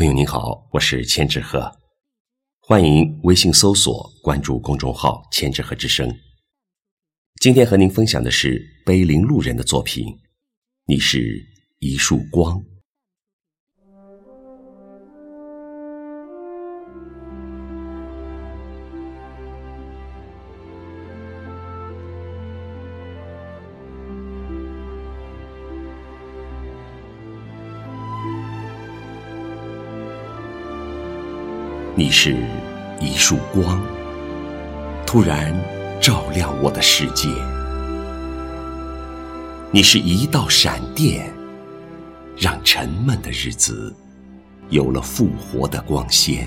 朋友您好，我是千纸鹤，欢迎微信搜索关注公众号“千纸鹤之声”。今天和您分享的是碑林路人的作品，《你是一束光》。你是一束光，突然照亮我的世界；你是一道闪电，让沉闷的日子有了复活的光鲜；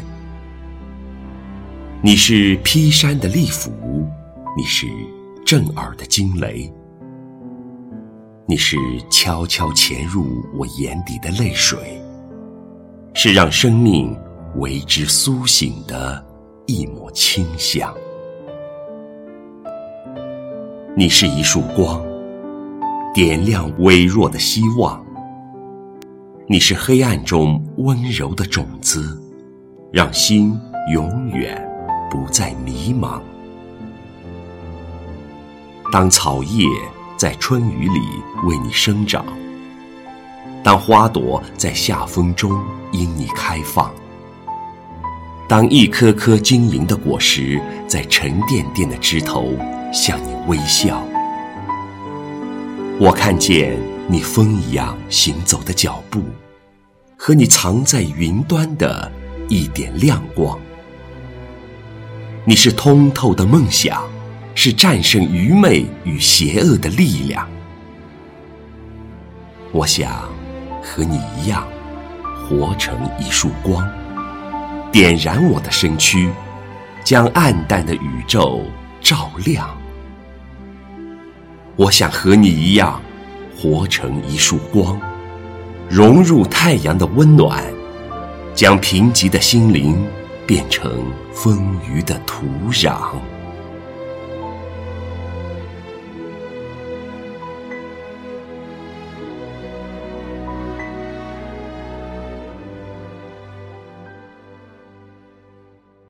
你是劈山的利斧，你是震耳的惊雷；你是悄悄潜入我眼底的泪水，是让生命。为之苏醒的一抹清香。你是一束光，点亮微弱的希望。你是黑暗中温柔的种子，让心永远不再迷茫。当草叶在春雨里为你生长，当花朵在夏风中因你开放。当一颗颗晶莹的果实在沉甸甸的枝头向你微笑，我看见你风一样行走的脚步，和你藏在云端的一点亮光。你是通透的梦想，是战胜愚昧与邪恶的力量。我想和你一样，活成一束光。点燃我的身躯，将暗淡的宇宙照亮。我想和你一样，活成一束光，融入太阳的温暖，将贫瘠的心灵变成丰腴的土壤。